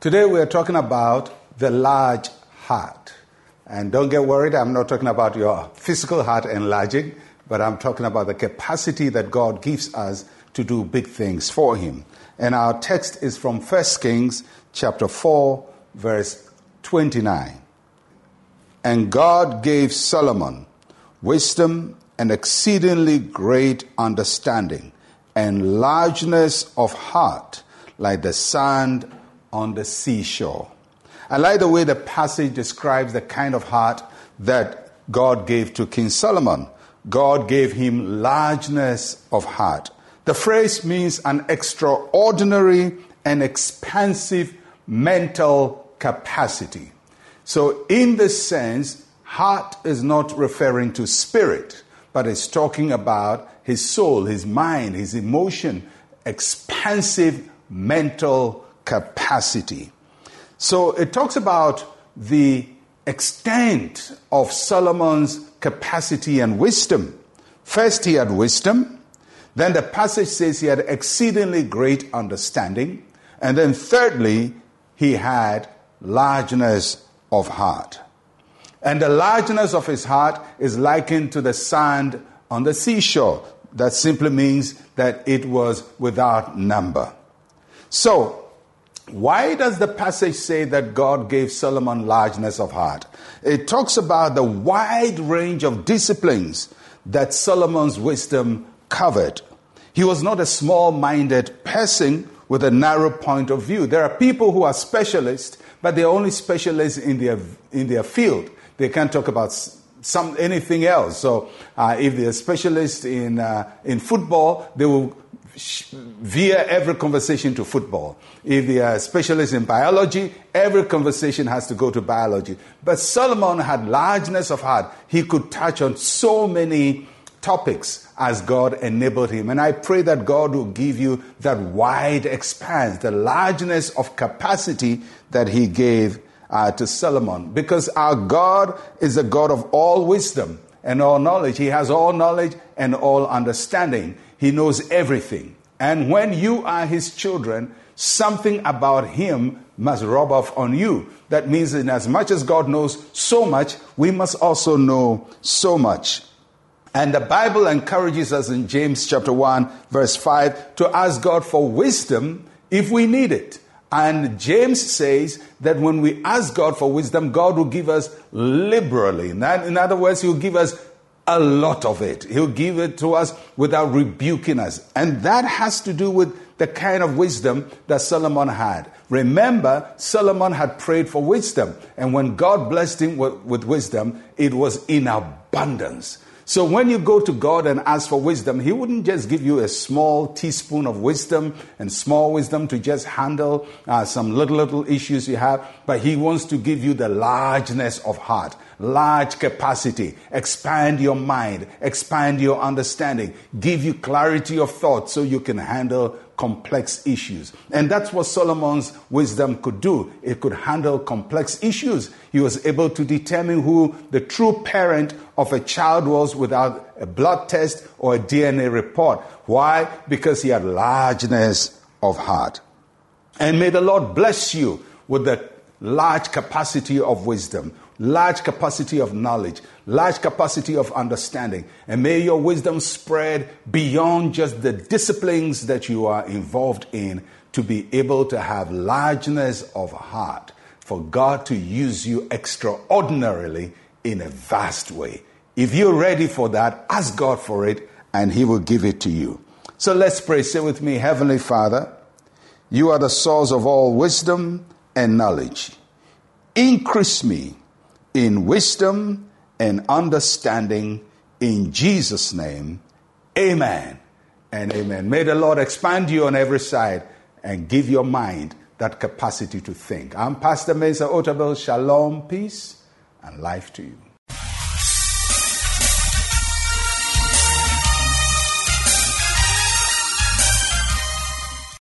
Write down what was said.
Today we are talking about the large heart. And don't get worried, I'm not talking about your physical heart enlarging, but I'm talking about the capacity that God gives us to do big things for Him. And our text is from 1 Kings chapter 4, verse 29. And God gave Solomon wisdom and exceedingly great understanding and largeness of heart like the sand on the seashore. I like the way the passage describes the kind of heart that God gave to King Solomon. God gave him largeness of heart. The phrase means an extraordinary and expansive mental capacity. So, in this sense, heart is not referring to spirit, but it's talking about his soul, his mind, his emotion, expansive mental capacity. So it talks about the extent of Solomon's capacity and wisdom. First, he had wisdom. Then the passage says he had exceedingly great understanding. And then, thirdly, he had largeness of heart. And the largeness of his heart is likened to the sand on the seashore. That simply means that it was without number. So, why does the passage say that God gave Solomon largeness of heart? It talks about the wide range of disciplines that Solomon's wisdom covered. He was not a small minded person with a narrow point of view. There are people who are specialists, but they're only specialists in their, in their field. They can't talk about some, anything else. So, uh, if they're specialists in, uh, in football, they will veer every conversation to football. If they are specialists in biology, every conversation has to go to biology. But Solomon had largeness of heart. He could touch on so many topics as God enabled him. And I pray that God will give you that wide expanse, the largeness of capacity that he gave uh, to Solomon. Because our God is a God of all wisdom and all knowledge. He has all knowledge and all understanding. He knows everything. And when you are his children, something about him must rub off on you. That means, in as much as God knows so much, we must also know so much. And the Bible encourages us in James chapter 1, verse 5, to ask God for wisdom if we need it. And James says that when we ask God for wisdom, God will give us liberally. In other words, He'll give us a lot of it. He'll give it to us without rebuking us. And that has to do with the kind of wisdom that Solomon had. Remember, Solomon had prayed for wisdom. And when God blessed him with, wisdom, it was in abundance. So when you go to God and ask for wisdom, He wouldn't just give you a small teaspoon of wisdom and small wisdom to just handle uh, some little, little issues you have, but He wants to give you the largeness of heart, large capacity, expand your mind, expand your understanding, give you clarity of thought so you can handle complex issues. And that's what Solomon's wisdom could do. It could handle complex issues. He was able to determine who the true parent of a child was without a blood test or a DNA report. Why? Because he had largeness of heart. And may the Lord bless you with the large capacity of wisdom, large capacity of knowledge, large capacity of understanding. And may your wisdom spread beyond just the disciplines that you are involved in to be able to have largeness of heart for God to use you extraordinarily in a vast way. If you're ready for that, ask God for it and He will give it to you. So let's pray. Say with me, Heavenly Father, you are the source of all wisdom and knowledge. Increase me in wisdom and understanding in Jesus' name. Amen and amen. May the Lord expand you on every side and give your mind that capacity to think. I'm Pastor Mensa Otabil. Shalom, peace, and life to you.